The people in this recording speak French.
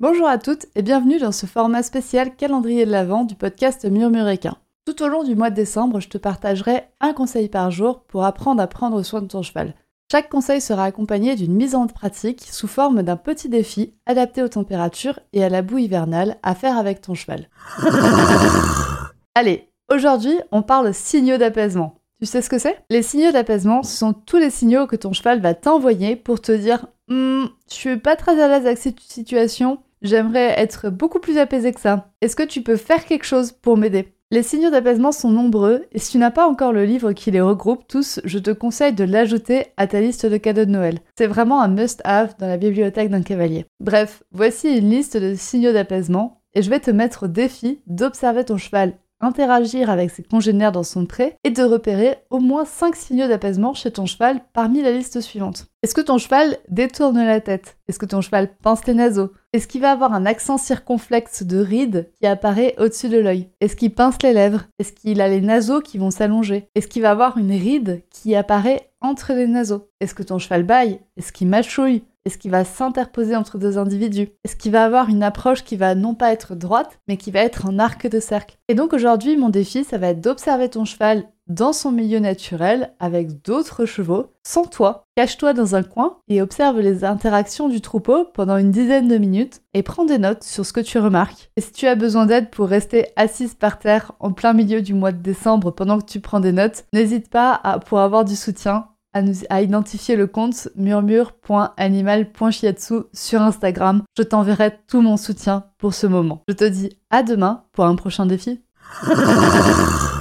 Bonjour à toutes et bienvenue dans ce format spécial calendrier de l'Avent du podcast Murmuréquin. Tout au long du mois de décembre, je te partagerai un conseil par jour pour apprendre à prendre soin de ton cheval. Chaque conseil sera accompagné d'une mise en pratique sous forme d'un petit défi adapté aux températures et à la boue hivernale à faire avec ton cheval. Allez, aujourd'hui, on parle signaux d'apaisement. Tu sais ce que c'est? Les signaux d'apaisement, ce sont tous les signaux que ton cheval va t'envoyer pour te dire hm, Je suis pas très à l'aise avec cette situation, j'aimerais être beaucoup plus apaisé que ça. Est-ce que tu peux faire quelque chose pour m'aider? Les signaux d'apaisement sont nombreux et si tu n'as pas encore le livre qui les regroupe tous, je te conseille de l'ajouter à ta liste de cadeaux de Noël. C'est vraiment un must-have dans la bibliothèque d'un cavalier. Bref, voici une liste de signaux d'apaisement et je vais te mettre au défi d'observer ton cheval interagir avec ses congénères dans son pré et de repérer au moins 5 signaux d'apaisement chez ton cheval parmi la liste suivante. Est-ce que ton cheval détourne la tête? Est-ce que ton cheval pince les naseaux? Est-ce qu'il va avoir un accent circonflexe de ride qui apparaît au-dessus de l'œil? Est-ce qu'il pince les lèvres? Est-ce qu'il a les naseaux qui vont s'allonger? Est-ce qu'il va avoir une ride qui apparaît entre les naseaux? Est-ce que ton cheval baille? Est-ce qu'il mâchouille? Est-ce qu'il va s'interposer entre deux individus? Est-ce qu'il va avoir une approche qui va non pas être droite, mais qui va être en arc de cercle? Et donc aujourd'hui, mon défi, ça va être d'observer ton cheval dans son milieu naturel avec d'autres chevaux, sans toi. Cache-toi dans un coin et observe les interactions du troupeau pendant une dizaine de minutes et prends des notes sur ce que tu remarques. Et si tu as besoin d'aide pour rester assise par terre en plein milieu du mois de décembre pendant que tu prends des notes, n'hésite pas à, pour avoir du soutien à, identifier le compte murmure.animal.shiatsu sur Instagram. Je t'enverrai tout mon soutien pour ce moment. Je te dis à demain pour un prochain défi.